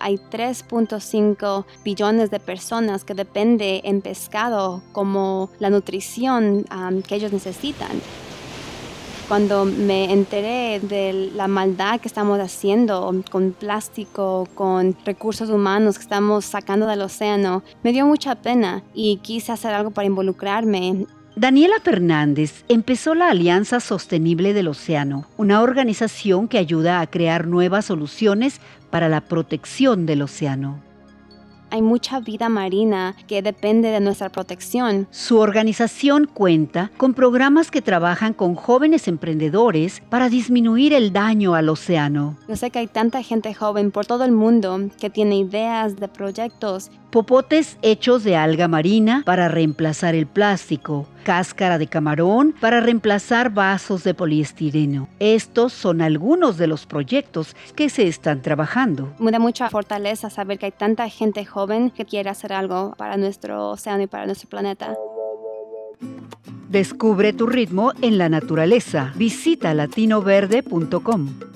Hay 3.5 billones de personas que dependen en pescado como la nutrición que ellos necesitan cuando me enteré de la maldad que estamos haciendo con plástico, con recursos humanos que estamos sacando del océano, me dio mucha pena y quise hacer algo para involucrarme. Daniela Fernández empezó la Alianza Sostenible del Océano, una organización que ayuda a crear nuevas soluciones para la protección del océano hay mucha vida marina que depende de nuestra protección. Su organización cuenta con programas que trabajan con jóvenes emprendedores para disminuir el daño al océano. Yo sé que hay tanta gente joven por todo el mundo que tiene ideas de proyectos popotes hechos de alga marina para reemplazar el plástico, cáscara de camarón para reemplazar vasos de poliestireno. Estos son algunos de los proyectos que se están trabajando. Me da mucha fortaleza saber que hay tanta gente joven que quiere hacer algo para nuestro océano y para nuestro planeta. Descubre tu ritmo en la naturaleza. Visita latinoverde.com.